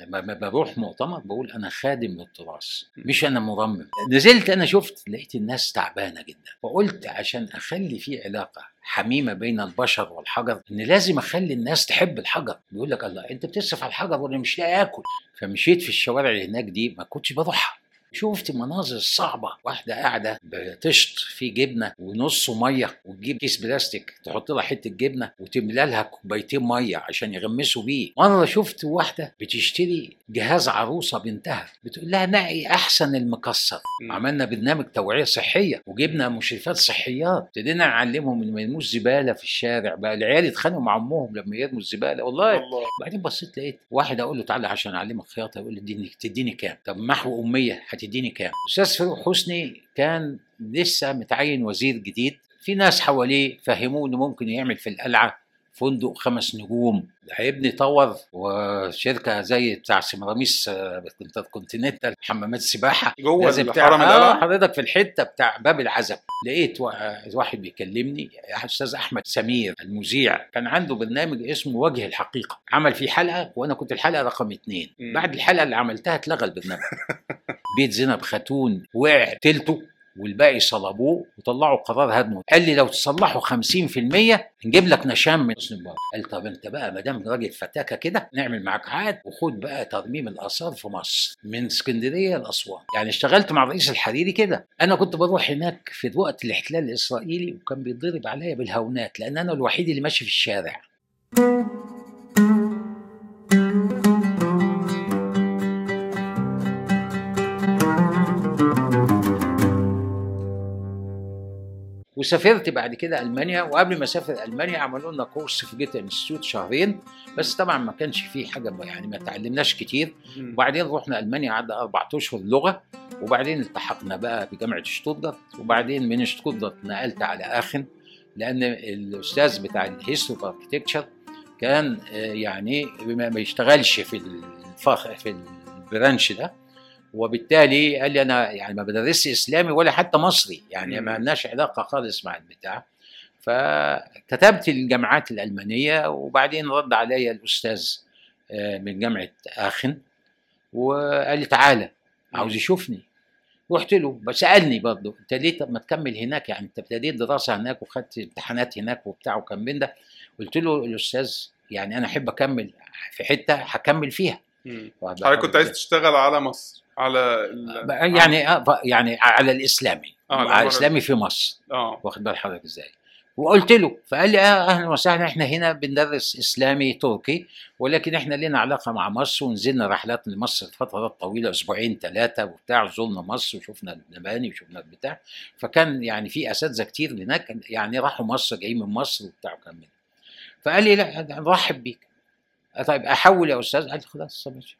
لما بروح مؤتمر بقول أنا خادم للتراث مش أنا مرمم نزلت أنا شفت لقيت الناس تعبانة جدا. فقلت عشان أخلي في علاقة حميمة بين البشر والحجر إن لازم أخلي الناس تحب الحجر. بيقول لك الله أنت بتصرف على الحجر وأنا مش لاقي آكل. فمشيت في الشوارع اللي هناك دي ما كنتش بروحها. شفت مناظر صعبة. واحدة قاعدة بتشط في جبنة ونصه مية وتجيب كيس بلاستيك تحط لها حتة جبنة وتملى لها كوبايتين مية عشان يغمسوا بيه. مرة شفت واحدة بتشتري جهاز عروسة بنتها. بتقول لها نقي أحسن المكسر. عملنا برنامج توعية صحية وجبنا مشرفات صحيات. ابتدينا نعلمهم ان ما يرموش زبالة في الشارع. بقى العيال يتخانقوا مع أمهم لما يرموا الزبالة. والله. الله بعدين بصيت لقيت واحد أقول له تعالى عشان أعلمك خياطة. يقول لي اديني تديني كام؟ طب محو أمية. هتديني كام؟ أستاذ فاروق حسني كان لسه متعين وزير جديد. في ناس حواليه فهموه إنه ممكن يعمل في القلعة فندق خمس نجوم. هيبني طور وشركة زي بتاع سمراميس آه، كونتيننتال حمامات سباحة. جوه الحرم آه حضرتك في الحتة بتاع باب العزب. لقيت وا- واحد بيكلمني أستاذ أحمد سمير المذيع. كان عنده برنامج اسمه وجه الحقيقة. عمل فيه حلقة وأنا كنت الحلقة رقم اتنين. مم. بعد الحلقة اللي عملتها اتلغى البرنامج. بيت زينب خاتون وقع تلته والباقي صلبوه وطلعوا قرار هدمه. قال لي لو تصلحوا 50% نجيب لك نشام من حسن مبارك قال طب انت بقى ما دام راجل فتاكة كده نعمل معاك عقد وخد بقى ترميم الآثار في مصر من اسكندرية لأسوان. يعني اشتغلت مع الرئيس الحريري كده. أنا كنت بروح هناك في وقت الاحتلال الإسرائيلي وكان بيتضرب عليا بالهونات لأن أنا الوحيد اللي ماشي في الشارع. وسافرت بعد كده ألمانيا وقبل ما أسافر ألمانيا عملوا لنا كورس في Goethe Institut شهرين بس طبعا ما كانش فيه حاجة يعني ما تعلمناش كتير. وبعدين رحنا ألمانيا قعدنا أربع أشهر لغة وبعدين التحقنا بقى بجامعة شتوتجارت وبعدين من شتوتجارت نقلت على آخن لأن الأستاذ بتاع ال history architecture كان آه، يعني ما ما يشتغلش في ال Fach في ال branch ده وبالتالي قال لي أنا يعني ما بدرسش إسلامي ولا حتى مصري يعني ما. لناش علاقة خالص مع البتاع. فكتبت الجامعات الألمانية وبعدين رد عليا الأستاذ آه، من جامعة آخن وقال لي تعالى عاوز يشوفني. رحت له سألني برضه أنت ليه طب ما تكمل هناك؟ يعني أنت ابتديت دراسة هناك وخدت امتحانات هناك وبتاع وكان من ده. قلت له الأستاذ يعني أنا أحب أكمل في حتة هكمل فيها. حضرتك كنت عايز؟ تشتغل على مصر. على ال... يعني آه، يعني على الإسلامي. آه، على الاسلامي في مصر. آه. واخد بال حضرتك إزاي؟ وقلت له فقال لي آه أهلا وسهلا إحنا هنا بندرس إسلامي تركي ولكن إحنا لنا علاقة مع مصر ونزلنا رحلات لمصر فترات طويلة أسبوعين ثلاثة وبتاع زرنا مصر وشفنا المباني وشفنا البتاع فكان يعني في أساتذة كتير هناك يعني راحوا مصر جايين من مصر وبتاع وكان من فقال لي لا نرحب بيك. آه، طيب أحول يا أستاذ؟ قال لي خلاص ماشي.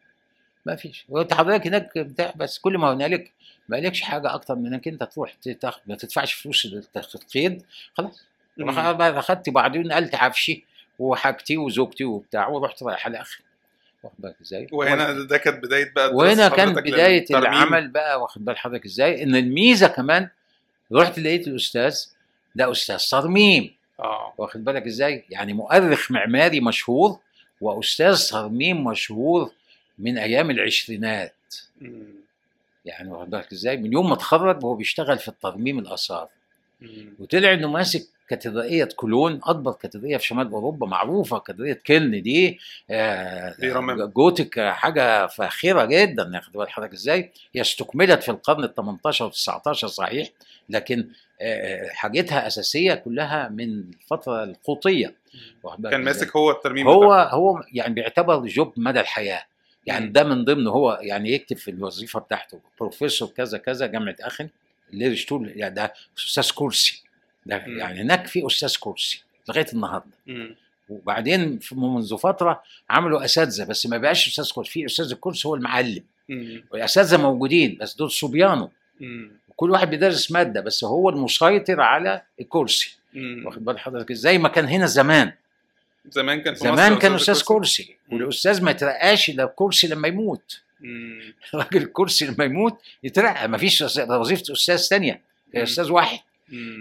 ما فيش وانت حضرتك هناك بتاع بس كل ما هنالك ما لكش حاجة أكتر من إنك أنت تروح تاخد ما تدفعش فلوس التقييد خلاص أخدت بعدين نقلت عفشي وحاجتي وزوجتي وبتاع ورحت رايح على اخر واخد بالك إزاي؟ وهنا ده كانت بداية بقى وهنا كان بداية. العمل بقى واخد بال حضرتك إزاي؟ إن الميزة كمان رحت لقيت الأستاذ ده أستاذ ترميم آه واخد بالك إزاي؟ يعني مؤرخ معماري مشهور وأستاذ ترميم مشهور من أيام العشرينات. يعني واخد بالك إزاي؟ من يوم ما اتخرج وهو بيشتغل في الترميم الاثار. وطلع إنه ماسك كاتدرائية كولون أكبر كاتدرائية في شمال أوروبا معروفة كاتدرائية كيلن دي آه. جوتيك آه، حاجة فاخرة جدا ياخد بال حضرتك إزاي هي استكملت في القرن ال 18 وال 19 صحيح لكن آه، حاجتها أساسية كلها من الفترة القوطية كان؟ ماسك هو الترميم هو بتاعه. هو يعني بيعتبر جوب مدى الحياة يعني. ده من ضمن هو يعني يكتب في الوظيفة بتاعته بروفيسور كذا كذا جامعة أخن اللي شتول يعني ده أستاذ كرسي ده. يعني هناك في أستاذ كرسي لغاية النهارده. وبعدين منذ فترة عملوا أساتذة بس ما بقاش أستاذ كرسي في أستاذ الكرسي هو المعلم. والأساتذة موجودين بس دول صبيانه. وكل واحد بيدرس مادة بس هو المسيطر على الكرسي. واخد بال حضرتك زي ما كان هنا زمان زمان كان في زمان كان أستاذ كرسي. والأستاذ ما يترقاش إلا الكرسي لما يموت. راجل الكرسي لما يموت يترقى ما فيش وظيفة أستاذ ثانية. أستاذ واحد.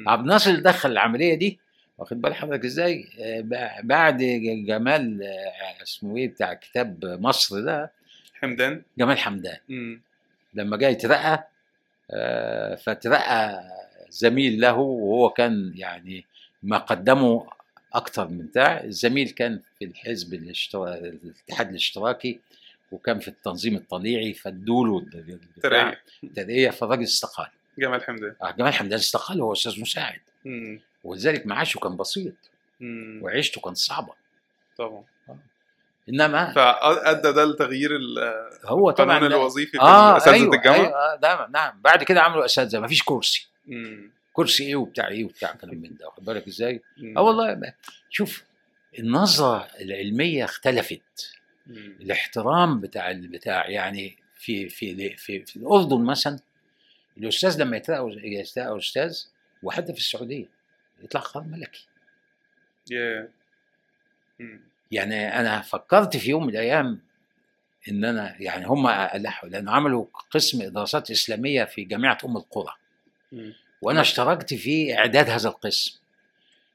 عبد الناصر اللي دخل العملية دي واخد بال حضرتك إزاي آه، بع- بعد جمال آه، اسمه إيه بتاع كتاب مصر ده حمدان جمال حمدان مم. لما جاي يترقى آه، فترقى زميل له وهو كان يعني ما قدمه أكتر من بتاع الزميل كان في الحزب الاشترا... الاتحاد الاشتراكي وكان في التنظيم الطليعي فادوله البتاع- ترقية. الترقيه فالراجل استقال. جمال حمدان آه، جمال حمدان استقال هو أستاذ مساعد. مم. ولذلك معاشه كان بسيط. مم. وعيشته كانت صعبة. طبعا. إنما فأدى ده لتغيير هو طبعا الوظيفي في آه اساتذه أيوه الجامعة؟ أيوه آه، ده نعم. بعد كده عملوا أساتذة ما فيش كرسي مم. كرسي إيه وبتاع إيه وبتاع كلام من ده واخد بالك إزاي؟ آه والله شوف النظرة العلمية اختلفت. الاحترام بتاع بتاع يعني في في في, في الأردن مثلا الأستاذ لما يترقى أستاذ وحتى في السعودية يطلع قرار ملكي. يعني أنا فكرت في يوم من الأيام إن أنا يعني هم لأن عملوا قسم دراسات إسلامية في جامعة أم القرى. وأنا اشتركت في إعداد هذا القسم.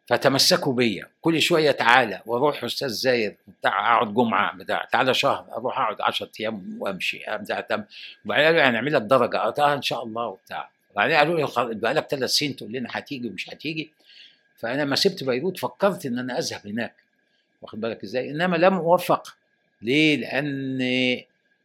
فتمسكوا بيا كل شوية تعالى. وأروح أستاذ زايد. بتاع أقعد جمعة. بتاع تعالى شهر. أروح أقعد 10 أيام وأمشي. بتاع تم. وبعدين قالوا هنعمل لك درجة. قلت آه إن شاء الله وبتاع. وبعدين قالوا لي بقى لك ثلاث سنين تقول لنا هتيجي ومش هتيجي. فأنا لما سبت بيروت. فكرت إن أنا أذهب هناك. واخد بالك إزاي؟ إنما لم اوفق ليه؟ لأن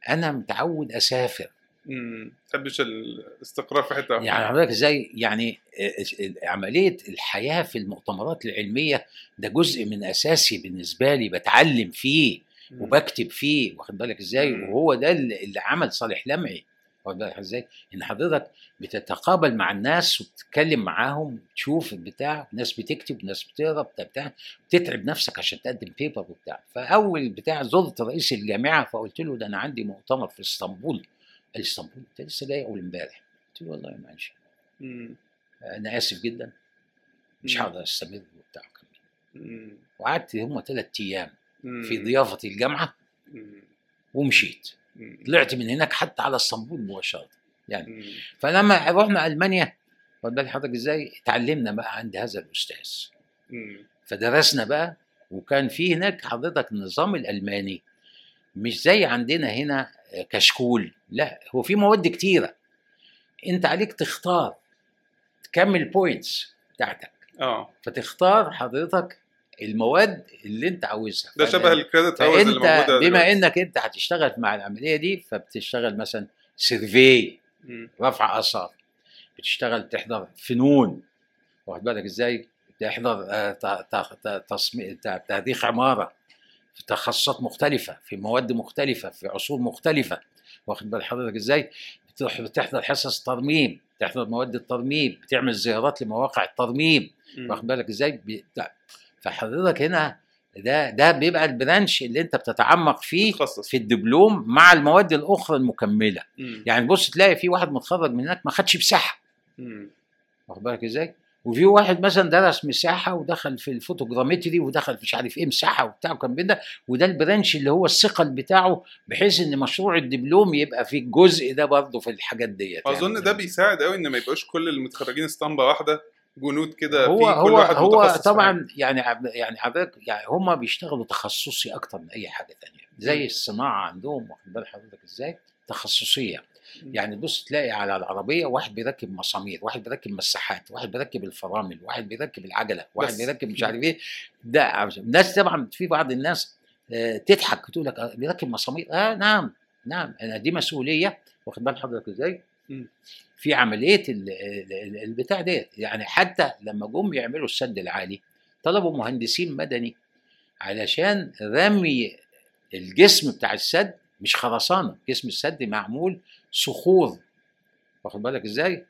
أنا متعود أسافر. ما تحبش الاستقرار في حتة. يعني حضرتك إزاي؟ يعني آه، عملية الحياة في المؤتمرات العلمية ده جزء من أساسي بالنسبة لي بتعلم فيه مم. وبكتب فيه واخد بالك إزاي؟ مم. وهو ده اللي عمل صالح لمعي. واخد بالك إزاي؟ إن حضرتك بتتقابل مع الناس وتتكلم معاهم تشوف البتاع ناس بتكتب ناس بتقرأ بتاع بتاع بتتعب نفسك عشان تقدم بيبر وبتاع. فأول بتاع زرت رئيس الجامعة فقلت له ده أنا عندي مؤتمر في إسطنبول. قال لي اسطنبول انت لسه جاي أول امبارح قلت له والله معلش مم. أنا آسف جدا مش. هقدر أستمر وبتاع. وقعدت هم ثلاث أيام. في ضيافة الجامعة. ومشيت. طلعت من هناك حتى على اسطنبول مباشرة يعني. فلما رحنا ألمانيا واخد بال حضرتك إزاي اتعلمنا بقى عند هذا الأستاذ. فدرسنا بقى وكان في هناك حضرتك النظام الألماني مش زي عندنا هنا كشكول. لا هو في مواد كتيرة. انت عليك تختار تكمل بوينتس بتاعتك. آه. فتختار حضرتك المواد اللي انت عاوزها. ده شبه ال credit hours اللي موجودة بما دلوقتي. انك انت هتشتغل مع العملية دي فبتشتغل مثلا survey. رفع اثار بتشتغل تحضر فنون. واخد بالك إزاي؟ تحضر آه، تصميم تاريخ عمارة. في تخصصات مختلفة في مواد مختلفة في عصور مختلفة واخد بال حضرتك إزاي بتروح بتحضر حصص ترميم تحضر مواد الترميم بتعمل زيارات لمواقع الترميم. واخد بالك إزاي. فحضرتك هنا ده ده بيبقى ال branch اللي أنت بتتعمق فيه تخصص في الدبلوم مع المواد الأخرى المكملة مم. يعني بص تلاقي في واحد متخرج من هناك ما خدش مساحة. واخد بالك إزاي وفي واحد مثلا درس مساحة ودخل في ال photogrammetry ودخل في مش عارف إيه مساحة وبتاع وكان ده وده ال branch اللي هو الثقل بتاعه بحيث إن مشروع الدبلوم يبقى فيه الجزء ده برضه في الحاجات ديت أظن يعني. ده بيساعد قوي إن ما يبقاش كل المتخرجين اسطمبة واحدة جنود كده هو في كل هو واحد هو في. طبعا يعني يعني حضرتك يعني هم بيشتغلوا تخصصي أكتر من أي حاجة تانية زي. الصناعة عندهم واخد بال حضرتك إزاي تخصصية. يعني بص تلاقي على العربية واحد بيركب مسامير واحد بيركب مساحات واحد بيركب الفرامل واحد بيركب العجلة واحد. بيركب مش عارف إيه. ده الناس طبعا في بعض الناس آه، تضحك تقول لك آه، بيركب مسامير. آه نعم نعم أنا دي مسؤولية. واخد بال حضرتك إزاي. في عملية ال- ال- ال- البتاع ديت. يعني حتى لما جم يعملوا السد العالي طلبوا مهندسين مدني علشان رمي الجسم بتاع السد مش خرسانة جسم السد معمول صخور. واخد بالك إزاي.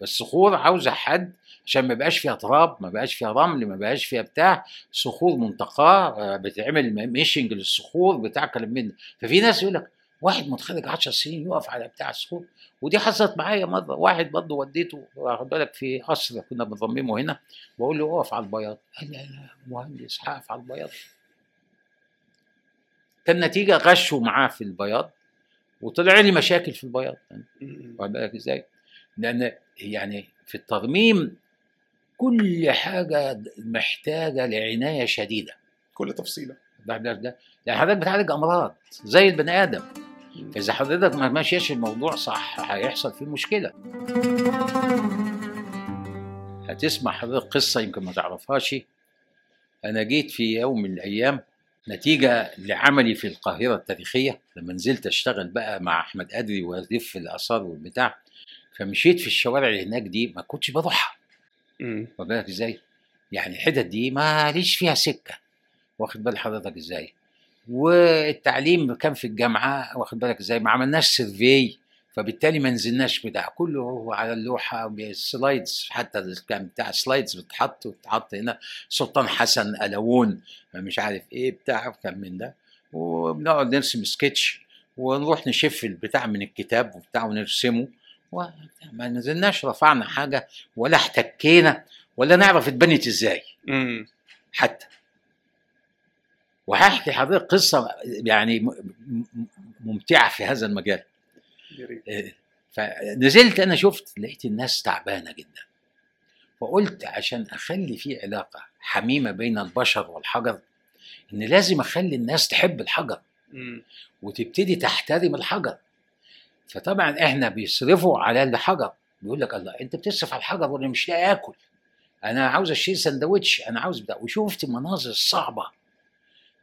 فالصخور عاوزة حد عشان ما يبقاش فيها تراب ما بقاش فيها رمل ما بقاش فيها بتاع. صخور منتقاة آه، بتعمل ميشنج للصخور بتاع كلام من. ففي ناس يقول لك واحد متخرج 10 سنين يقف على بتاع الصخور. ودي حصلت معايا مرة واحد برضه وديته واخد بالك في قصر كنا بنرممه هنا. بقول له اقف على البياض. قال لي أنا مهندس هقف على البياض. كان نتيجة غشوا معاه في البياض وطلع لي مشاكل في البياض. واخد بالك إزاي؟ لأن يعني في الترميم كل حاجة محتاجة لعناية شديدة. كل تفصيلة. ده ده ده. يعني حضرتك بتعالج أمراض زي البني آدم. فاذا حضرتك ما ماشيش الموضوع صح هيحصل فيه مشكلة. هتسمع حضرتك قصة يمكن ما تعرفهاش. أنا جيت في يوم من الأيام نتيجة لعملي في القاهرة التاريخية لما نزلت أشتغل بقى مع أحمد أدري وألف الآثار والبتاع فمشيت في الشوارع اللي هناك دي ما كنتش بروحها. واخد بالك إزاي؟ يعني الحتت دي ماليش فيها سكة واخد بال حضرتك إزاي؟ والتعليم كان في الجامعة واخد بالك إزاي؟ ما عملناش survey فبالتالي ما نزلناش بتاع كله هو على اللوحة بال slides حتى كان بتاع slides بتحط وتحط هنا سلطان حسن قلاوون مش عارف إيه بتاع كان من ده. وبنقعد نرسم سكتش ونروح نشف البتاع من الكتاب وبتاع ونرسمه. وما نزلناش رفعنا حاجة ولا احتكينا ولا نعرف اتبنت إزاي. حتى. وهحكي لحضرتك قصة يعني ممتعة في هذا المجال. فنزلت أنا شفت لقيت الناس تعبانة جدا. فقلت عشان أخلي في علاقة حميمة بين البشر والحجر إن لازم أخلي الناس تحب الحجر. وتبتدي تحترم الحجر. فطبعا إحنا بيصرفوا على الحجر. بيقول لك الله أنت بتصرف على الحجر وأنا مش لاقي آكل. أنا عاوز أشتري سندوتش أنا عاوز بتاع. وشفت مناظر صعبة.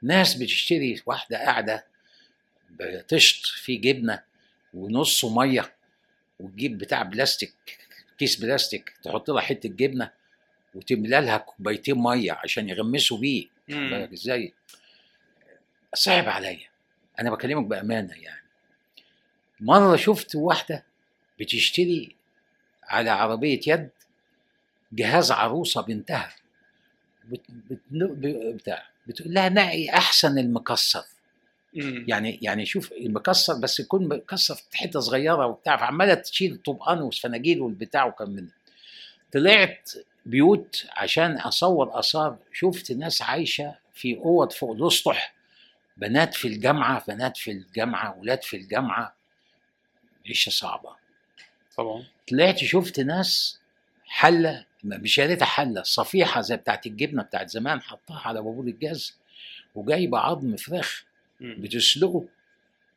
ناس بتشتري واحدة قاعدة بتشط فيه جبنة. ونصه مية وتجيب بتاع بلاستيك كيس بلاستيك تحط لها حتة جبنة وتملى لها كوبايتين مية عشان يغمسوا بيه. إزاي؟ صعب عليا. أنا بكلمك بأمانة يعني. مرة شفت واحدة بتشتري على عربية يد جهاز عروسة بنتها. بت بت بتاع بتقول لها نقي أحسن المكسر. يعني يعني شوف المكسر بس يكون مكسر في حتة صغيرة وبتاع فعمالة تشيل طبقان وفناجيل والبتاع وكم من ده. طلعت بيوت عشان أصور آثار شفت ناس عايشة في أوض فوق الأسطح بنات في الجامعة بنات في الجامعة ولاد في الجامعة. عيشة صعبة. طبعا. طلعت شفت ناس حلة مش يا ريتها حلة صفيحة زي بتاعت الجبنة بتاعت زمان حطها على بابور الجاز وجايبة عظم فراخ. بتسلقه.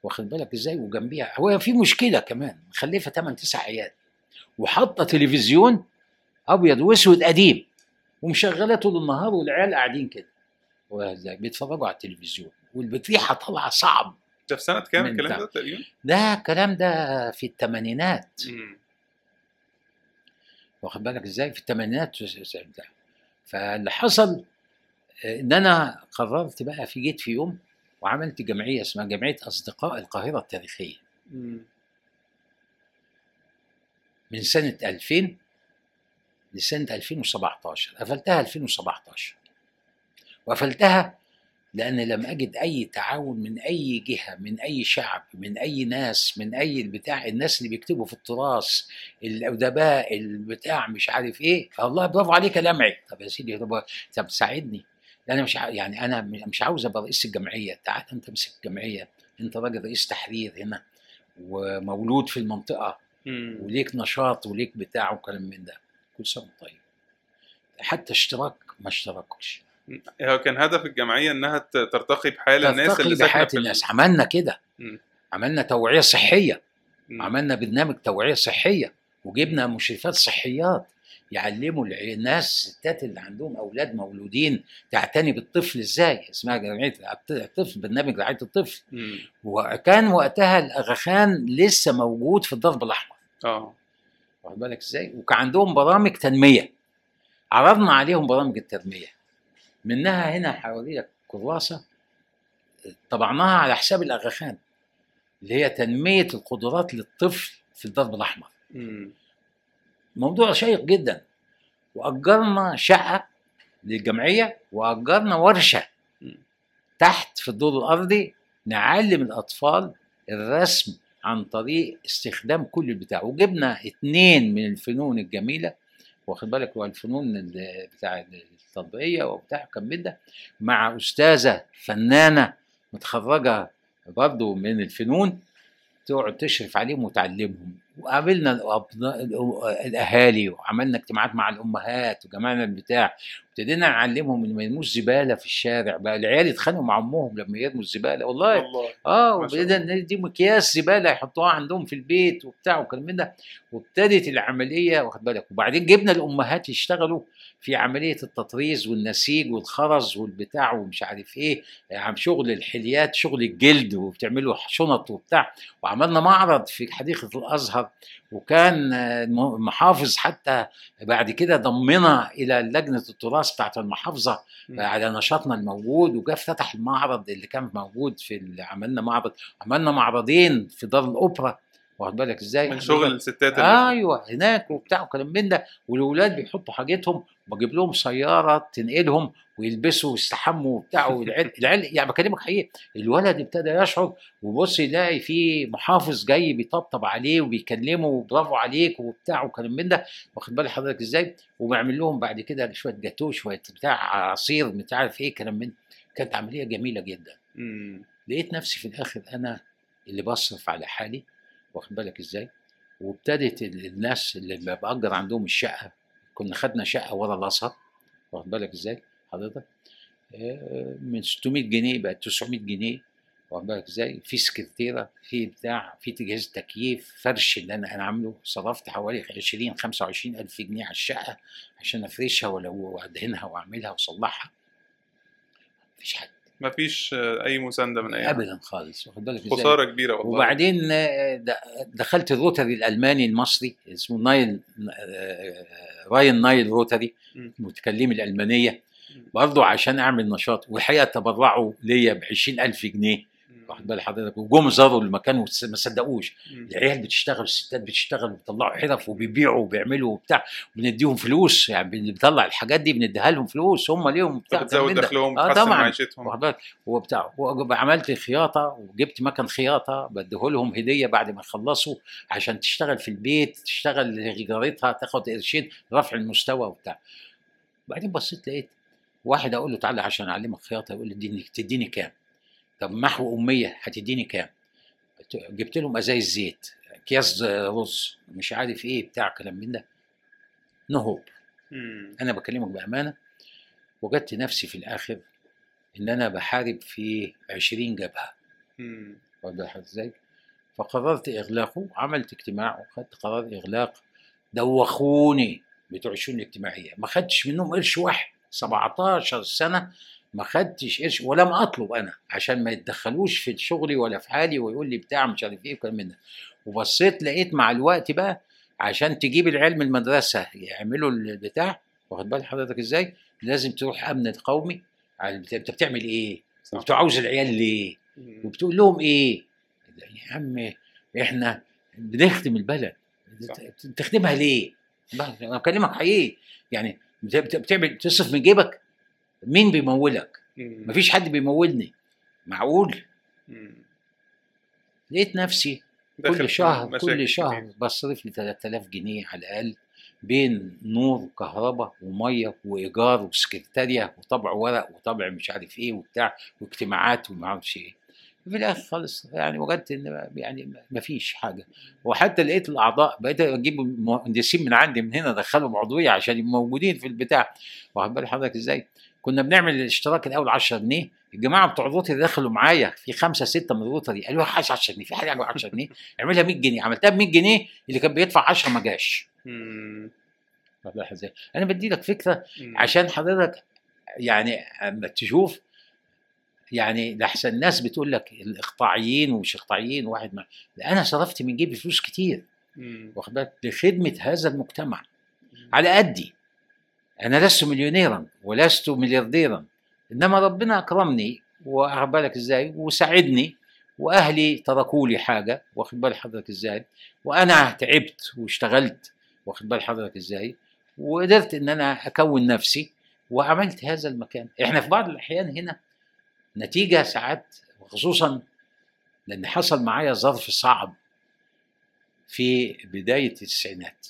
واخد بالك إزاي؟ وجنبيها. هو في مشكلة كمان. مخلفة 8 9 عيال. وحاطة تلفزيون أبيض وأسود قديم. ومشغله طول النهار والعيال قاعدين كده؟ بيتفرجوا على التلفزيون. والبطيحه طالعة صعب. ده في سنة كام الكلام. ده تقريبا؟ ده الكلام ده في الثمانينات. واخد بالك إزاي؟ في الثمانينات فاللي حصل آه، إن أنا قررت بقى في جيت في يوم وعملت جمعية اسمها جمعية أصدقاء القاهرة التاريخية. من سنة 2000 لسنة 2017 قفلتها 2017 وقفلتها لأن لم أجد أي تعاون من أي جهة من أي شعب من أي ناس من أي بتاع. الناس اللي بيكتبوا في التراث الأدباء البتاع مش عارف إيه. الله برافو عليك يا لمعي طب يا سيدي طب طب ساعدني. أنا مش يعني أنا مش عاوز أبقى رئيس الجمعية. تعال أنت امسك الجمعية. أنت راجل رئيس تحرير هنا ومولود في المنطقة مم. وليك نشاط وليك بتاع وكلام من ده. كل سنة طيب. حتى اشتراك ما اشتركوش هو كان هدف الجمعية إنها ترتقي بحال الناس ترتقي اللي ساكنة في ال- الناس. عملنا كده. عملنا توعية صحية. مم. عملنا برنامج توعية صحية وجبنا مشرفات صحيات. يعلموا الناس الستات اللي عندهم أولاد مولودين تعتني بالطفل إزاي؟ اسمها جمعية الطفل برنامج رعاية الطفل. مم. وكان وقتها الأغاخان لسه موجود في الضرب الأحمر. آه. واخد بالك إزاي؟ وكان عندهم برامج تنمية. عرضنا عليهم برامج التنمية. منها هنا حوالي كراسة طبعناها على حساب الأغاخان اللي هي تنمية القدرات للطفل في الضرب الأحمر. مم. موضوع شيق جدا. وأجرنا شقة للجمعية وأجرنا ورشة. تحت في الدور الأرضي نعلم الأطفال الرسم عن طريق استخدام كل البتاع. وجبنا اتنين من الفنون الجميلة. واخد بالك؟ هو الفنون ال- بتاع التطبيقية وبتاع كان من ده مع أستاذة فنانة متخرجة برضه من الفنون تقعد تشرف عليهم وتعلمهم. وقابلنا الأهالي وعملنا اجتماعات مع الأمهات وجمعنا البتاع. ابتدينا نعلمهم ان ما يرموش زبالة في الشارع. بقى العيال يتخانقوا مع أمهم لما يرموا الزبالة. والله والله. آه ما شاء وبدأنا دي مكياس زبالة يحطوها عندهم في البيت وبتاع وكلام من ده. وابتدت العملية واخد بالك؟ وبعدين جبنا الأمهات يشتغلوا في عملية التطريز والنسيج والخرز والبتاع ومش عارف إيه عم شغل الحليات شغل الجلد وبتعملوا شنط وبتاع. وعملنا معرض في حديقة الأزهر وكان الم- المحافظ حتى بعد كده ضمنا إلى لجنة التراث بتاعت المحافظة. على نشاطنا الموجود وجا فتح المعرض اللي كان موجود في عملنا معرض عملنا معرضين في دار الأوبرا واخد بالك إزاي؟ من شغل الستات اللي أيوه هناك وبتاع وكلام من ده. والاولاد بيحطوا حاجتهم وبجيب لهم سيارة تنقلهم ويلبسوا ويستحموا وبتاع والعيال العيال يعني بكلمك حقيقي الولد ابتدى يشعر وبص يلاقي في محافظ جاي بيطبطب عليه وبيكلمه وبرافو عليك وبتاع وكلام من ده. واخد بال حضرتك إزاي؟ وبعمل لهم بعد كده شوية جاتوه شوية بتاع عصير مش عارف إيه كلام من كانت عملية جميلة جدا. لقيت نفسي في الآخر أنا اللي بصرف على حالي واخد بالك إزاي؟ وابتدت ال- الناس اللي بأجر عندهم الشقة كنا خدنا شقة ورا الازهر واخد بالك إزاي؟ حضرتك؟ آه، من 600 جنيه بقت 900 جنيه واخد بالك إزاي؟ في سكرتيرة في بتاع في جهاز تكييف فرش اللي أنا أنا عامله صرفت حوالي 20 25 ألف جنيه على الشقة عشان أفرشها وأدهنها وأعملها وأصلحها. مفيش حد. ما فيش آه، أي مساندة من أي. ابدا خالص واخد بالك خسارة كبيرة والله وبعدين آه، دخلت الروتري الألماني المصري اسمه نايل آه، راين نايل روتري مم. متكلمي الألمانية. برضه عشان أعمل نشاط والحقيقة تبرعوا ليا ب 20000 جنيه. واخد بال حضرتك وجم زاروا المكان وما صدقوش. العيال بتشتغل الستات بتشتغل وبيطلعوا حرف وبيبيعوا وبيعملوا وبتاع وبنديهم فلوس. يعني بنطلع الحاجات دي بنديها لهم فلوس هم ليهم بتاع بتزود. دخلهم آه طبعا. معيشتهم. واخد بالك وبتاع. وعملت خياطة وجبت مكن خياطة بديه لهم هدية بعد ما يخلصوا عشان تشتغل في البيت تشتغل جارتها تاخد قرشين رفع المستوى وبتاع. بعدين بصيت لقيت واحد أقول له تعالى عشان أعلمك خياطة يقول لي اديني تديني كام؟ طب محو أمية هتديني كام؟ جبت لهم ازايز زيت أكياس رز مش عارف إيه بتاع كلام من ده. نهوب. أنا بكلمك بأمانة وجدت نفسي في الآخر إن أنا بحارب في 20 جبهة. بالك إزاي؟ فقررت إغلاقه عملت اجتماع وخدت قرار إغلاق. دوخوني بتوع الشؤون الاجتماعية. ما خدتش منهم قرش واحد. 17 سنة ما خدتش قرش ولم أطلب أنا عشان ما يتدخلوش في شغلي ولا في حالي ويقول لي بتاع مش عارف إيه وكلام من ده وبصيت لقيت مع الوقت بقى عشان تجيب العيال من المدرسة يعملوا البتاع واخد بال حضرتك إزاي لازم تروح أمن البتاع. أنت بتعمل إيه؟ عاوز العيال ليه؟ وبتقول لهم إيه؟ يا عم إحنا بنخدم البلد. تخدمها ليه؟ أنا بكلمك حقيقي يعني بت- بت- بتعمل تصرف من جيبك مين بيمولك؟ مم. مفيش حد بيمولني معقول؟ مم. لقيت نفسي كل شهر كل شهر كتير. بصرف لي 3000 جنيه على الأقل بين نور وكهرباء ومية وإيجار وسكرتارية وطبع ورق وطبع مش عارف إيه وبتاع واجتماعات وما أعرفش إيه في الآخر خالص يعني وجدت إن يعني ما فيش حاجة وحتى لقيت الأعضاء بقيت أجيب مهندسين من عندي من هنا أدخلهم عضوية عشان يبقوا موجودين في البتاع واخد بال حضرتك إزاي؟ كنا بنعمل الاشتراك الأول 10 جنيه. الجماعة بتوع الروتري دخلوا معايا في خمسة ستة من الروتري قالوا لي 10 جنيه في حاجة 10 جنيه اعملها 100 جنيه عملتها ب 100 جنيه اللي كان بيدفع 10 ما جاش. إزاي؟ أنا بدي لك فكرة. عشان حضرتك يعني أما تشوف يعني لحسن الناس بتقول لك الإقطاعيين ومش إقطاعيين واحد ما أنا صرفت من جيبي فلوس كتير. واخد بالك؟ لخدمة هذا المجتمع. على قدي. أنا لست مليونيرا ولست مليارديرا إنما ربنا أكرمني واخد بالك إزاي؟ وساعدني وأهلي تركوا لي حاجة واخد بال حضرتك إزاي؟ وأنا تعبت واشتغلت واخد بال حضرتك إزاي؟ وقدرت إن أنا أكون نفسي وعملت هذا المكان. إحنا في بعض الأحيان هنا نتيجة ساعات وخصوصا لأن حصل معايا ظرف صعب في بداية التسعينات.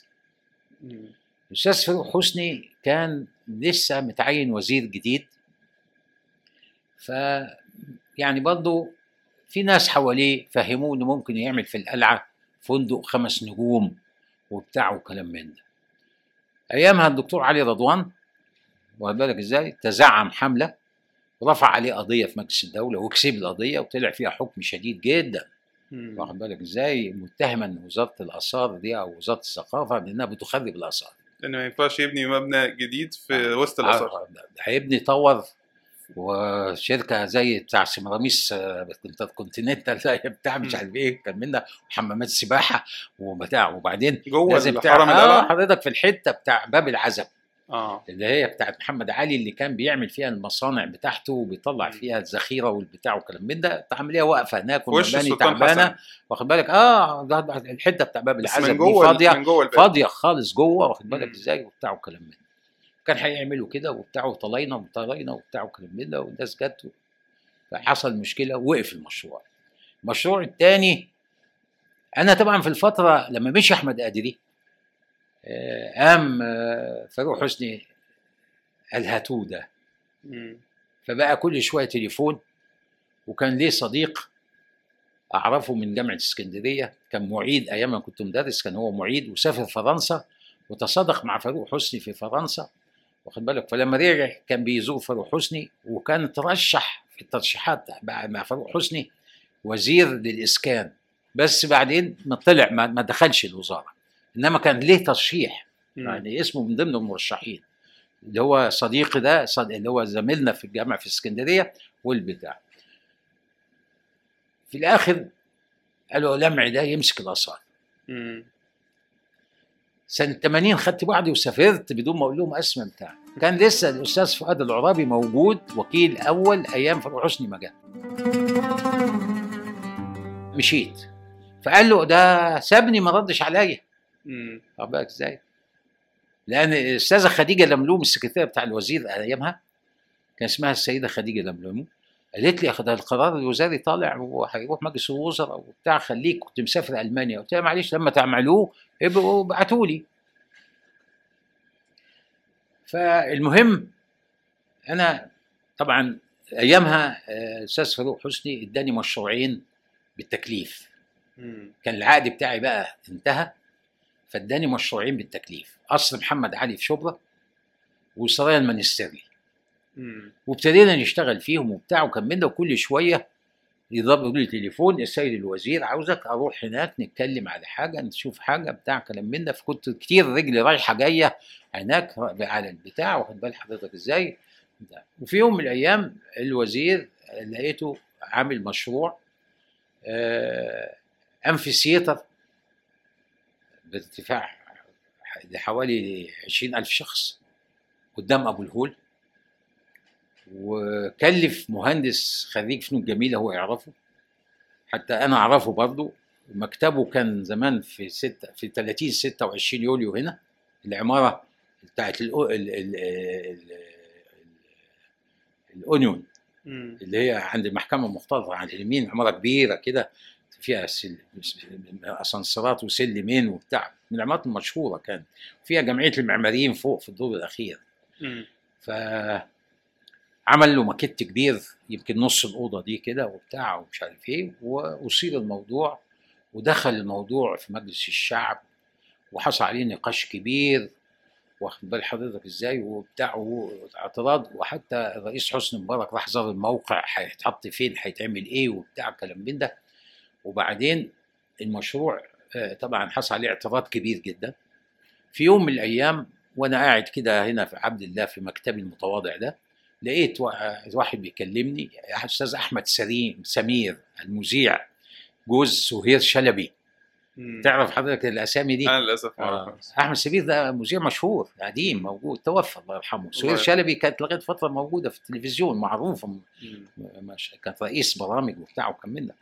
الأستاذ فاروق حسني كان لسه متعين وزير جديد. ف يعني برضه في ناس حواليه فهموه إنه ممكن يعمل في القلعة فندق خمس نجوم وبتاع وكلام من ده. أيامها الدكتور علي رضوان واخد بالك إزاي؟ تزعم حملة ورفع عليه قضية في مجلس الدولة وكسب القضية وطلع فيها حكم شديد جدا. واخد بالك إزاي؟ متهما وزارة الآثار دي أو وزارة الثقافة بانها بتخرب الآثار. لأن ما ينفعش يبني مبنى جديد في وسط الاثار آه، هيبني tower وشركة زي بتاع سميراميس آه، كونتيننتال لا، بتاع مش. عارف إيه كان منها حمامات سباحة وبتاع. وبعدين جوه لازم الحرم القلعه حضرتك في الحتة بتاع باب العزب آه. اللي هي بتاعت محمد علي اللي كان بيعمل فيها المصانع بتاعته وبيطلع. فيها الذخيرة والبتاع والكلام من ده عمليه واقفة هناك والمباني تعبانة. واخد بالك؟ آه الحتة بتاع باب العزب دي فاضيه من جوه فاضية خالص جوه واخد بالك. إزاي؟ وبتاع وكلام من ده. كان هيعملوا كده وبتاع وطلعنا وطلعنا وبتاع وكلام من ده والناس جت فحصل مشكلة وقف المشروع. المشروع الثاني أنا طبعا في الفترة لما مشي أحمد قادري قام آه، فاروق حسني الهاتوه ده مم. فبقى كل شوية تليفون وكان ليه صديق أعرفه من جامعة اسكندرية كان معيد أيام ما كنت مدرس كان هو معيد وسافر فرنسا وتصادق مع فاروق حسني في فرنسا. واخد بالك؟ فلما رجع كان بيزور فاروق حسني وكان ترشح في الترشيحات مع فاروق حسني وزير للإسكان. بس بعدين ما طلع ما دخلش الوزارة. إنما كان ليه ترشيح. يعني اسمه من ضمن المرشحين اللي هو صديقي ده صد... اللي هو زميلنا في الجامعة في اسكندرية والبتاع. في الآخر قالوا لمعي ده يمسك الآثار. مم. سنة 80 خدت بعضي وسافرت بدون ما أقول لهم اسماء بتاع. كان لسه الأستاذ فؤاد العرابي موجود وكيل أول أيام فاروق حسني ما جه مشيت. فقال له ده سابني ما ردش عليا. واخد بالك إزاي؟ لأن الأستاذة خديجة لملوم السكرتيرة بتاع الوزير أيامها كان اسمها السيدة خديجة لملوم قالت لي ده القرار الوزاري طالع وهيروح مجلس الوزراء وبتاع خليك كنت مسافر ألمانيا. قلت لها معلش لما تعملوه ابقوا ابعتوا لي. فالمهم أنا طبعا أيامها آه، الأستاذ فاروق حسني إداني مشروعين بالتكليف. كان العقد بتاعي بقى انتهى. فاداني مشروعين بالتكليف قصر محمد علي في شبرا وسرايا المنسترلي مم. وابتدينا نشتغل فيهم وبتاع ده وكل شوية يضربوا لي تليفون السيد الوزير عاوزك أروح هناك نتكلم على حاجة نشوف حاجة بتاع كلام من ده فكنت كتير رجلي رايحة جاية هناك على البتاع واخد بال حضرتك إزاي. وفي يوم من الأيام الوزير لقيته عامل مشروع آه امفيسيتر بارتفاع حوالي عشرين ألف شخص قدام أبو الهول. وكلف مهندس خريج فنون جميلة هو يعرفه حتى أنا أعرفه برضه مكتبه كان زمان في ستة في 30 26 يوليو هنا. العمارة بتاعت الأو- ال- ال- ال- ال- الأونيون. اللي هي عند المحكمه المختلطه عند اليمين عمارة كبيرة كده. فيها سل... أسانسيرات وسلمين وبتاع. من العمارات المشهورة كان. فيها جمعية المعماريين فوق في الدور الأخير. ف عمل له ماكيت كبير يمكن نص الأوضة دي كده وبتاع ومش عارف إيه واصيب الموضوع ودخل الموضوع في مجلس الشعب وحصل عليه نقاش كبير واخد بال حضرتك إزاي؟ وبتاع واعتراض وحتى الرئيس حسني مبارك راح زار الموقع هيتحط فين هيتعمل إيه وبتاع كلام من ده. وبعدين المشروع آه، طبعا حصل عليه اعتراض كبير جدا. في يوم من الأيام وأنا قاعد كده هنا في عبد الله في مكتبي المتواضع ده لقيت وا- واحد بيكلمني أستاذ أحمد سليم سمير المذيع جوز سهير شلبي. مم. تعرف حضرتك الأسامي دي؟ أنا للأسف ما آه. أحمد سمير ده مذيع مشهور قديم موجود توفى الله يرحمه. سهير شلبي كانت لغاية فترة موجودة في التلفزيون معروفة كانت رئيس برامج وبتاع ده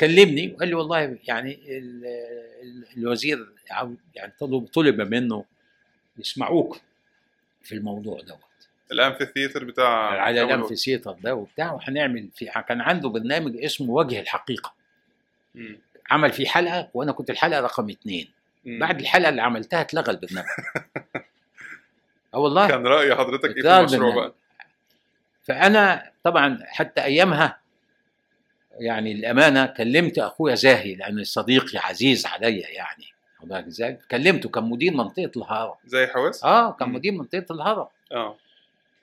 كلمني وقال لي والله يعني ال ال الوزير يعني طلب طلب منه يسمعوك في الموضوع دوت ال amphitheatre بتاع على ال amphitheatre ده وبتاع وهنعمل في كان عنده برنامج اسمه وجه الحقيقة مم. عمل فيه حلقة وأنا كنت الحلقة رقم اثنين مم. بعد الحلقة اللي عملتها اتلغى البرنامج أه والله كان رأي حضرتك إيه في المشروع. بقى؟ فأنا طبعا حتى أيامها يعني الأمانة كلمت أخويا زاهي لأن صديقي عزيز عليا يعني. إزاي كلمته كان مدير منطقة الهرم. زي حواس آه كان. مدير منطقة الهرم. آه.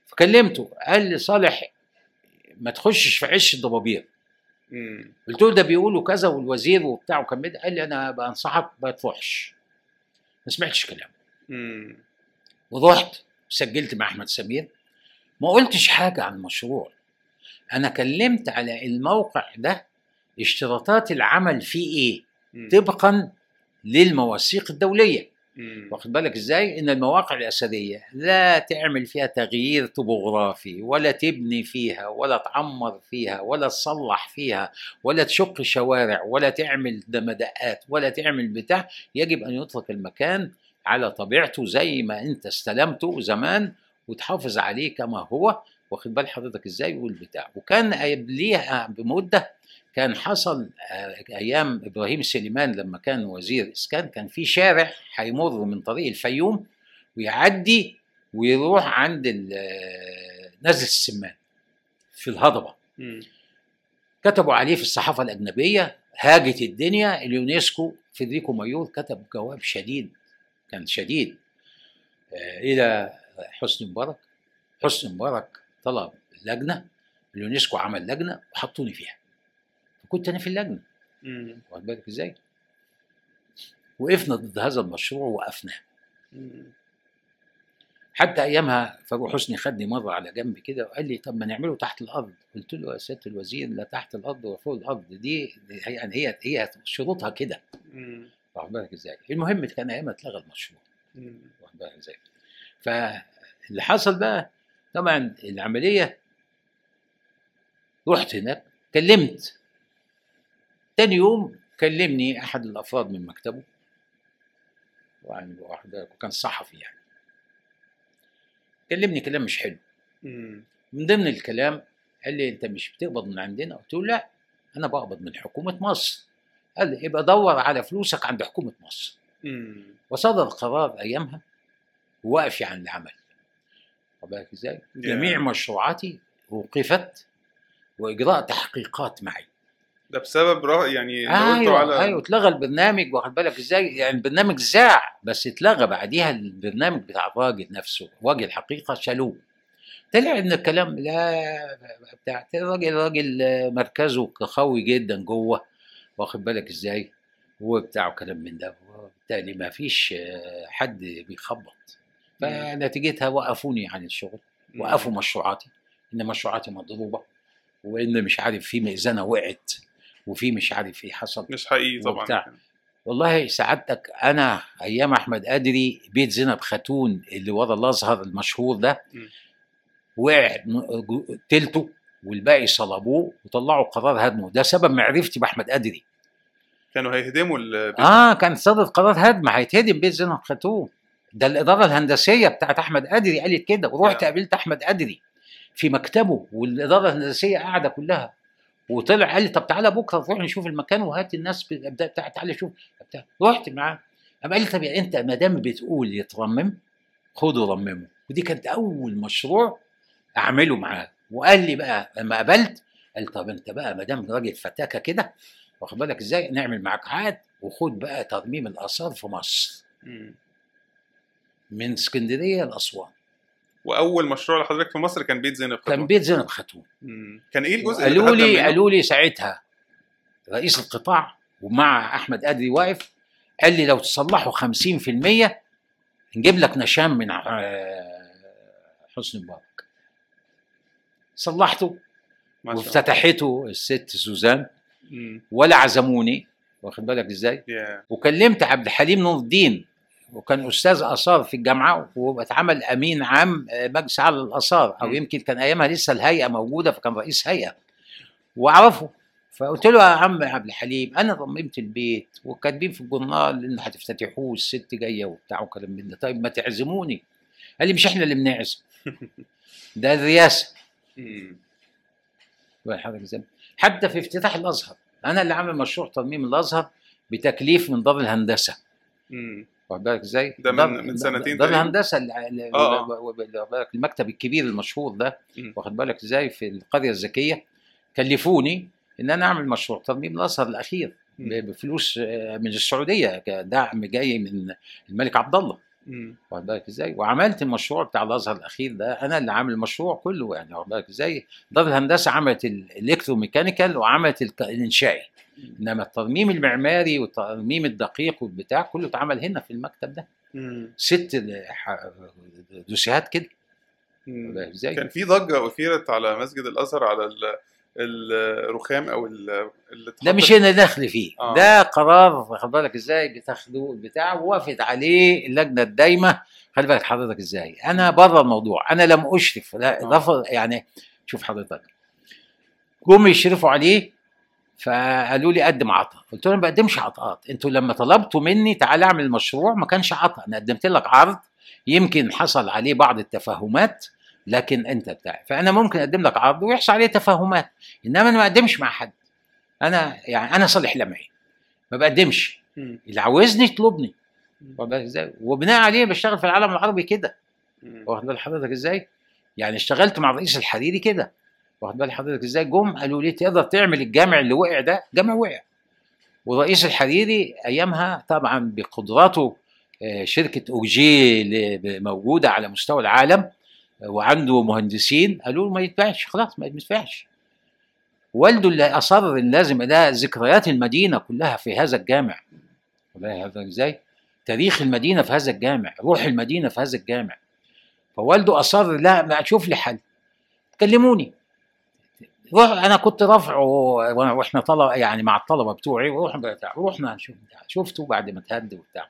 فكلمته قال لي صالح ما تخشش في عش الضبابير. قلت له ده بيقولوا كذا والوزير وبتاع وكان قال لي أنا بنصحك ما تروحش. ما سمعتش كلامه. ورحت سجلت مع أحمد سمير. ما قلتش حاجة عن المشروع. أنا كلمت على الموقع ده اشتراطات العمل فيه إيه. طبقا للمواثيق الدولية. واخد بالك إزاي؟ إن المواقع الاثريه لا تعمل فيها تغيير طبوغرافي ولا تبني فيها ولا تعمر فيها ولا تصلح فيها ولا تشق شوارع ولا تعمل مدقات ولا تعمل بتاع. يجب أن يترك المكان على طبيعته زي ما أنت استلمته زمان وتحافظ عليه كما هو. واخد بال حضرتك إزاي والبتاع وكان قبليها بمدة كان حصل أيام إبراهيم سليمان لما كان وزير إسكان كان في شارع هيمر من طريق الفيوم ويعدي ويروح عند نزله السمان في الهضبة. كتبوا عليه في الصحافة الأجنبية هاجت الدنيا اليونسكو فيدريكو مايور كتب جواب شديد كان شديد. آه، إلى حسني مبارك. حسني مبارك طلب لجنة اليونسكو عمل لجنة وحطوني فيها فكنت أنا في اللجنة. واخد بالك إزاي؟ وقفنا ضد هذا المشروع ووقفناه. حتى أيامها فاروق حسني خدني مرة على جنب كده وقال لي طب ما نعمله تحت الأرض قلت له يا سيادة الوزير لا تحت الأرض ولا فوق الأرض دي يعني هي هي شروطها كده. واخد بالك إزاي؟ المهم كان أيامها اتلغى المشروع. واخد بالك إزاي؟ فاللي حصل بقى طبعا العملية رحت هناك كلمت. تاني يوم كلمني أحد الأفراد من مكتبه بالك وكان صحفي يعني. كلمني كلام مش حلو. من ضمن الكلام قال لي أنت مش بتقبض من عندنا؟ قلت له لا أنا بقبض من حكومة مصر. قال لي يبقى دور على فلوسك عند حكومة مصر. وصدر قرار أيامها وقفي عن العمل. بالك إزاي؟ جميع مشروعاتي وقفت واجراء تحقيقات معي ده بسبب رأي يعني أيوه على أيوه اتلغى البرنامج واخد بالك إزاي؟ يعني البرنامج ذاع بس اتلغى بعديها البرنامج بتاع الراجل نفسه وجه الحقيقة شالوه طلع إن الكلام لا بتاع الراجل راجل مركزه قوي جدا جوه واخد بالك إزاي؟ وبتاع كلام من ده وبالتالي ما فيش حد بيخبط فنتيجتها وقفوني عن الشغل مم. وقفوا مشروعاتي إن مشروعاتي مضروبة وإن مش عارف في مئذنه وقعت وفي مش عارف إيه حصل. مش حقيقي طبعا. وبتاع. والله سعادتك أنا أيام أحمد ادري بيت زينب خاتون اللي ورا الأزهر المشهور ده م. وقع تلته والباقي صلبوه وطلعوا قرار هدمه. ده سبب معرفتي بأحمد ادري كانوا هيهدموا البيت. آه كان صدر قرار هدم هيتهدم بيت زينب خاتون. ده الإدارة الهندسية بتاعت أحمد ادري قالت كده ورحت نعم. قابلت أحمد ادري في مكتبه والإدارة الهندسية قاعدة كلها. وطلع قال لي طب تعالى بكرة نروح نشوف المكان وهات الناس بتاع تعالى شوف. بتاع رحت معاه. قام قال لي طب أنت ما دام بتقول يترمم خده رممه ودي كانت أول مشروع أعمله معاه. وقال لي بقى لما قابلت قال طب أنت بقى ما دام راجل فتاكة كده واخد بالك إزاي؟ نعمل معاك عقد وخد بقى ترميم الآثار في مصر. من اسكندرية لأسوان وأول مشروع لحضرتك في مصر كان بيت زينب كان خطوة. بيت زينب خاتون. كان إيه الجزء قالوا لي؟ قالوا لي ساعتها رئيس القطاع ومع أحمد أدري واقف قال لي لو تصلحوا 50% نجيب لك نشام من آه، حسني مبارك صلحته. وافتتحته الست سوزان. ولا عزموني واخد بالك إزاي يا وكلمت عبد الحليم نور الدين وكان أستاذ آثار في الجامعة واتعمل أمين عام آه، مجلس اعلى الآثار أو. يمكن كان أيامها لسه الهيئة موجودة فكان رئيس هيئة وأعرفه. فقلت له يا عم عبد الحليم أنا رممت البيت وكاتبين في الجورنال ان هتفتتحوه الست جاية وبتاع وكلام من ده. طيب ما تعزموني. قال لي مش إحنا اللي بنعزم. ده الرئاسة. حتى في افتتاح الأزهر. أنا اللي عامل مشروع ترميم الأزهر بتكليف من دار الهندسة. واخد بالك إزاي؟ ده من- من سنتين تقريبا. الهندسه ال- ال- آه، واخد بالك المكتب الكبير المشهور ده. واخد بالك إزاي في القرية الذكية كلفوني إن أنا أعمل مشروع ترميم الازهر الأخير بفلوس آه، من السعودية كدعم جاي من الملك عبد الله. واخد بالك إزاي؟ وعملت المشروع بتاع الأزهر الأخير ده أنا اللي عامل المشروع كله يعني واخد بالك إزاي؟ دار الهندسة عملت ال electromechanical وعملت الإنشائي. إنما الترميم المعماري والترميم الدقيق والبتاع كله اتعمل هنا في المكتب ده. مم. ست دوسيهات كده. واخد مم. بالك إزاي؟ كان في ضجة أثيرت على مسجد الأزهر على ال- الرخام أو ده مش أنا داخل فيه. آه. ده قرار واخد بالك إزاي؟ بتاخده البتاع ووافقت عليه اللجنة الدايمة. خلي بالك حضرتك إزاي؟ أنا بره الموضوع. أنا لم أشرف. لا آه. رفض يعني شوف حضرتك. جم يشرفوا عليه فقالوا لي قدم عطاء. قلت لهم ما بقدمش عطاءات. أنتوا لما طلبتوا مني تعالى اعمل مشروع ما كانش عطاء. أنا قدمت لك عرض. يمكن حصل عليه بعض التفاهمات. لكن انت بتاع. فأنا ممكن أقدم لك عرض ويحصل عليه تفاهمات إنما أنا ما أقدمش مع حد. أنا يعني أنا صالح لمعي ما بقدمش. اللي عاوزني يطلبني. وبناء عليه بشتغل في العالم العربي كده. واخد بال حضرتك إزاي؟ يعني اشتغلت مع الرئيس الحريري كده. واخد بال حضرتك إزاي؟ جم قالوا لي تقدر تعمل الجامع اللي وقع ده؟ جامع وقع. والرئيس الحريري أيامها طبعا بقدراته آه، شركة أوجي اللي موجودة على مستوى العالم وعنده مهندسين قالوا له ما يدفعش خلاص ما يدفعش والده اللي أصر إن لازم ده ذكريات المدينة كلها في هذا الجامع. هذا إزاي؟ تاريخ المدينة في هذا الجامع روح المدينة في هذا الجامع. فوالده أصر لا ما أشوف لي حل. كلموني. روح أنا كنت رافعه وإحنا طلبه يعني مع الطلبة بتوعي ورحنا بتاع نشوف. شفته بعد ما تهد وبتاع.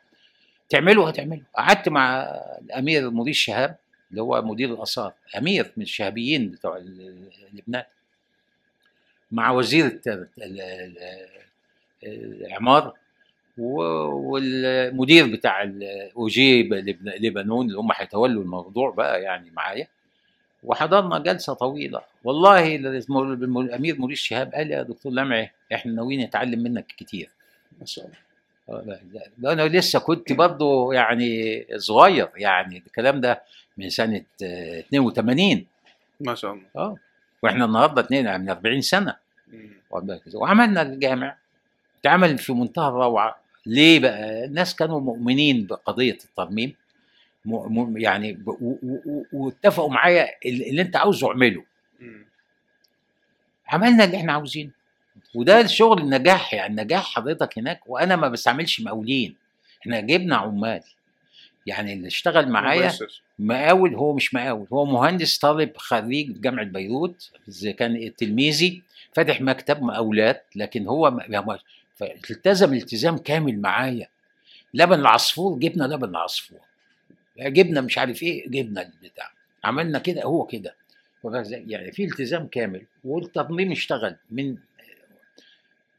تعمله هتعمله قعدت مع الأمير مدير شهاب. اللي هو مدير الآثار أمير من الشهابيين بتوع لبنان مع وزير الت- ال- ال- العماره و- والمدير بتاع الاوجي لبن- لبنان اللي هم هيتولوا الموضوع بقى يعني معايا. وحضرنا جلسة طويلة. والله الأمير موريس شهاب قال يا دكتور لمعي إحنا ناويين نتعلم منك كتير. ما شاء الله. أنا لسه كنت برضه يعني صغير يعني الكلام ده من سنة آه، 82 ما شاء الله. آه وإحنا النهارده اتنين من 40 سنة؟ وعملنا الجامع. اتعمل في منتهى الروعة. ليه بقى؟ الناس كانوا مؤمنين بقضية الترميم. يعني واتفقوا معايا اللي انت عاوزه اعمله. عملنا اللي إحنا عاوزينه. وده الشغل النجاح يعني نجاح حضرتك هناك وأنا ما بستعملش مقاولين إحنا جبنا عمال يعني اللي اشتغل معايا. مقاول هو مش مقاول هو مهندس طالب خريج جامعة بيروت كان تلميذي فاتح مكتب مقاولات لكن هو م- هو- فالتزم التزام كامل معايا لبن العصفور جبنا لبن العصفور جبنا مش عارف إيه جبنا البتاع عملنا كده هو كده؟ يعني في التزام كامل والتنظيم اشتغل من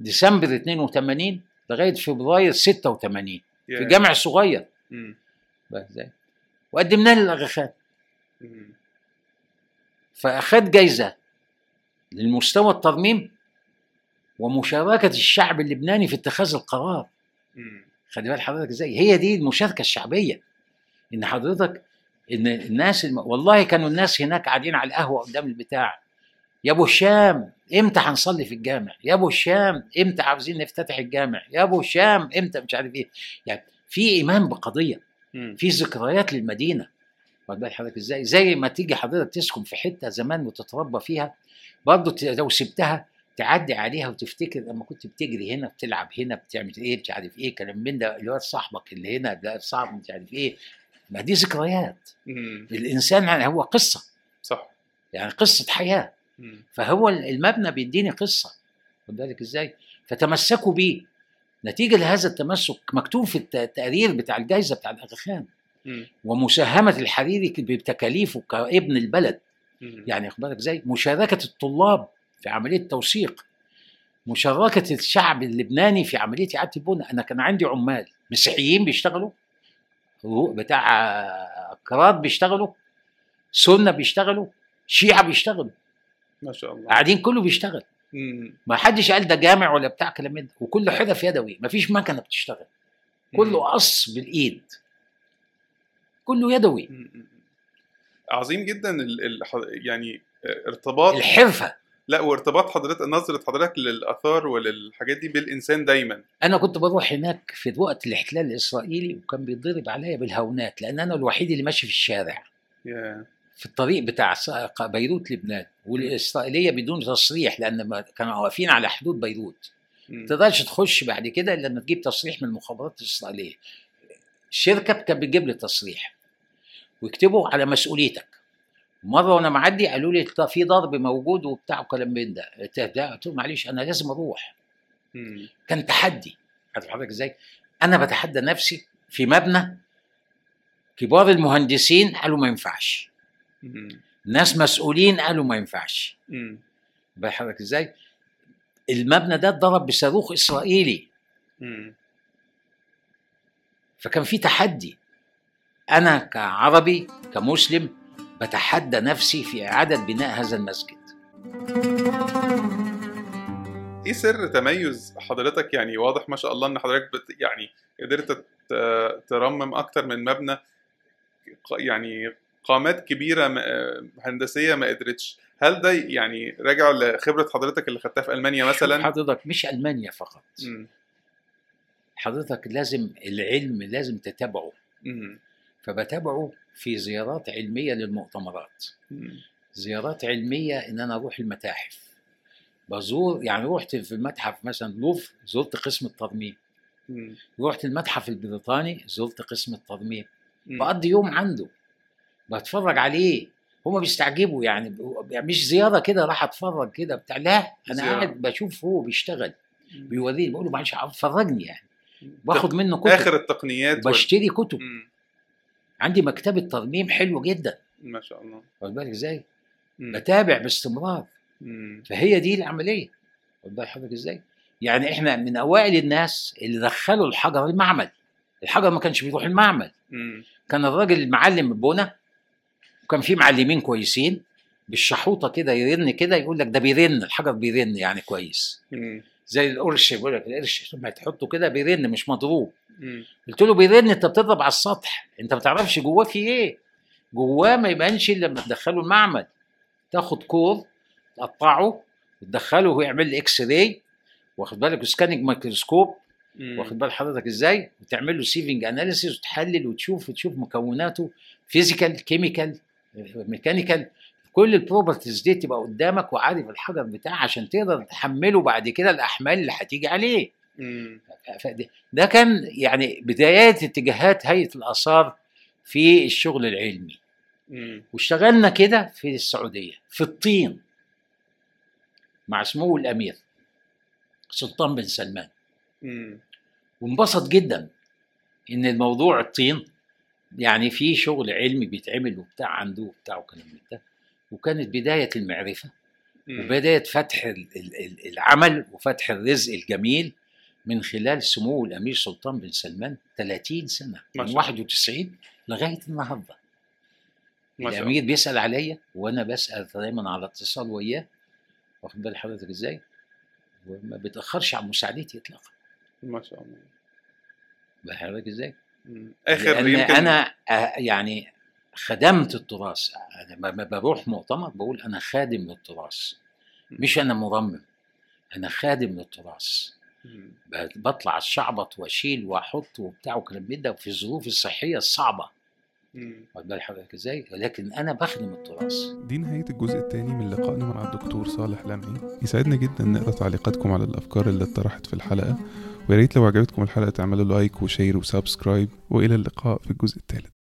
ديسمبر 82 لغاية فبراير 86 في. جامع صغير إزاي؟ وقدمناه للاغاخان مم. فاخد جايزة للمستوى الترميم ومشاركة الشعب اللبناني في اتخاذ القرار. خلي بال حضرتك إزاي هي دي المشاركة الشعبية إن حضرتك إن الناس الم... والله كانوا الناس هناك قاعدين على القهوة قدام البتاع يا أبو هشام إمتى هنصلي في الجامع؟ يا أبو هشام إمتى عاوزين نفتتح الجامع؟ يا أبو هشام إمتى؟ مش عارف إيه. يعني في إيمان بقضية. في ذكريات للمدينة. واخد بال حضرتك إزاي؟ زي ما تيجي حضرتك تسكن في حتة زمان وتتربى فيها برضه لو سبتها تعدي عليها وتفتكر لما كنت بتجري هنا بتلعب هنا بتعمل إيه مش عارف إيه كلام من ده اللي هو صاحبك اللي هنا ده صاحب مش عارف إيه. ما دي ذكريات. الإنسان يعني هو قصة. صح. يعني قصة حياة. فهو المبنى بيديني قصة. خد بالك إزاي؟ فتمسكوا بيه. نتيجة لهذا التمسك مكتوب في الت- التقرير بتاع الجائزه بتاع الاغا خان. ومساهمة الحريري بتكاليفه كابن البلد. مم. يعني خد بالك إزاي؟ مشاركة الطلاب في عملية التوثيق مشاركة الشعب اللبناني في عملية إعادة البناء أنا كان عندي عمال مسيحيين بيشتغلوا. بتاع كراد بيشتغلوا. سنة بيشتغلوا. شيعة بيشتغلوا. ما شاء الله. قاعدين كله بيشتغل. مم. ما حدش قال ده جامع ولا بتاع كلام ده. وكله حرف يدوي. ما فيش مكنة بتشتغل. كله قص بالإيد. كله يدوي. مم. عظيم جدا ال... ال... يعني ارتباط. الحرفة. لا وارتباط حضرتك نظرة حضرتك للآثار وللحاجات دي بالإنسان دايما. أنا كنت بروح هناك في وقت الاحتلال الإسرائيلي وكان بيتضرب عليا بالهونات لأن أنا الوحيد اللي ماشي في الشارع. يا في الطريق بتاع بيروت لبنان والإسرائيلية بدون تصريح لأن ما- كانوا واقفين على حدود بيروت. ما تقدرش تخش بعد كده إلا لما تجيب تصريح من المخابرات الإسرائيلية. الشركة كانت بتجيب لي تصريح ويكتبوا على مسؤوليتك. مرة وأنا معدي قالوا لي "طب في ضرب موجود وبتاع وكلام من ده. قلت لهم معلش أنا لازم أروح. مم. كان تحدي. عارف حضرتك إزاي؟ أنا بتحدى نفسي في مبنى كبار المهندسين قالوا ما ينفعش. ناس مسؤولين قالوا ما ينفعش. مم. بقى حضرتك إزاي؟ المبنى ده اتضرب بصاروخ إسرائيلي. فكان في تحدي. أنا كعربي كمسلم بتحدى نفسي في إعادة بناء هذا المسجد. إيه سر تميز حضرتك؟ يعني واضح ما شاء الله إن حضرتك بت يعني قدرت ترمم أكتر من مبنى. يعني قامات كبيرة م- هندسية ما قدرتش هل ده يعني راجع لخبرة حضرتك اللي خدتها في ألمانيا مثلا حضرتك مش ألمانيا فقط مم. حضرتك لازم العلم لازم تتابعه مم. فبتابعه في زيارات علمية للمؤتمرات مم. زيارات علمية إن أنا أروح المتاحف بزور يعني رحت في المتحف مثلا لوف زرت قسم الترميم. رحت المتحف البريطاني زرت قسم الترميم. بقضي يوم عنده بتفرج عليه هما بيستعجبوا يعني يعني مش زيارة كده راح أتفرج كده بتاع لا أنا. قاعد بشوف هو بيشتغل. بيوريني بقول له معلش فرجني يعني باخد منه كتب آخر التقنيات بشتري كتب مم. عندي مكتبة ترميم حلو جدا ما شاء الله واخد بالك إزاي؟ بتابع باستمرار مم. فهي دي العملية واخد بالك حضرتك إزاي؟ يعني إحنا من أوائل الناس اللي دخلوا الحجر المعمل الحجر ما كانش بيروح المعمل مم. كان الراجل المعلم البنا وكان في معلمين كويسين بالشحوطة كده يرن كده يقول لك ده بيرن الحجر بيرن يعني كويس. مم. زي القرش بيقول لك القرش لما تحطه كده بيرن مش مضروب. قلت له بيرن انت بتضرب على السطح انت ما تعرفش جواه في إيه. جواه ما يبانش إلا لما تدخله المعمل. تاخد core تقطعه وتدخله ويعمل x-ray واخد بالك؟ scanning microscope مم. واخد بال حضرتك إزاي؟ وتعمل له sieving analysis وتحلل وتشوف وتشوف مكوناته physical chemical mechanical كل ال properties دي تبقى قدامك وعارف الحجر بتاعه عشان تقدر تحمله بعد كده الأحمال اللي هتيجي عليه ده كان يعني بدايات اتجاهات هيئة الآثار في الشغل العلمي مم. واشتغلنا كده في السعودية في الطين مع سمو الأمير سلطان بن سلمان مم. وانبسط جدا إن الموضوع الطين يعني في شغل علمي بيتعمل وبتاع عنده وبتاع وكلام من ده وكانت بداية المعرفة. وبداية فتح ال- ال- ال- العمل وفتح الرزق الجميل من خلال سمو الأمير سلطان بن سلمان 30 سنة من شاء الله. 91 لغاية النهارده الأمير بيسأل عليا وأنا بسأل دايما على اتصال وياه واخد بال حضرتك إزاي وما بيتأخرش عن مساعدتي اطلاقا ما شاء الله بال حضرتك إزاي. آخر لأن يمكن أنا آه، يعني خدمت التراث أنا لما بروح مؤتمر بقول أنا خادم للتراث مش أنا مرمم أنا خادم للتراث. بطلع الشعبط واشيل وأحط وبتاع وكلام من ده في الظروف الصحية الصعبة. مم. واخد بال حضرتك إزاي؟ ولكن أنا بخدم التراث. دي نهاية الجزء الثاني من لقائنا مع الدكتور صالح لمعي. يسعدنا جدا نقرأ تعليقاتكم على الأفكار اللي اتطرحت في الحلقة. ويا ريت لو عجبتكم الحلقة تعملوا like و share و subscribe وإلى اللقاء في الجزء الثالث.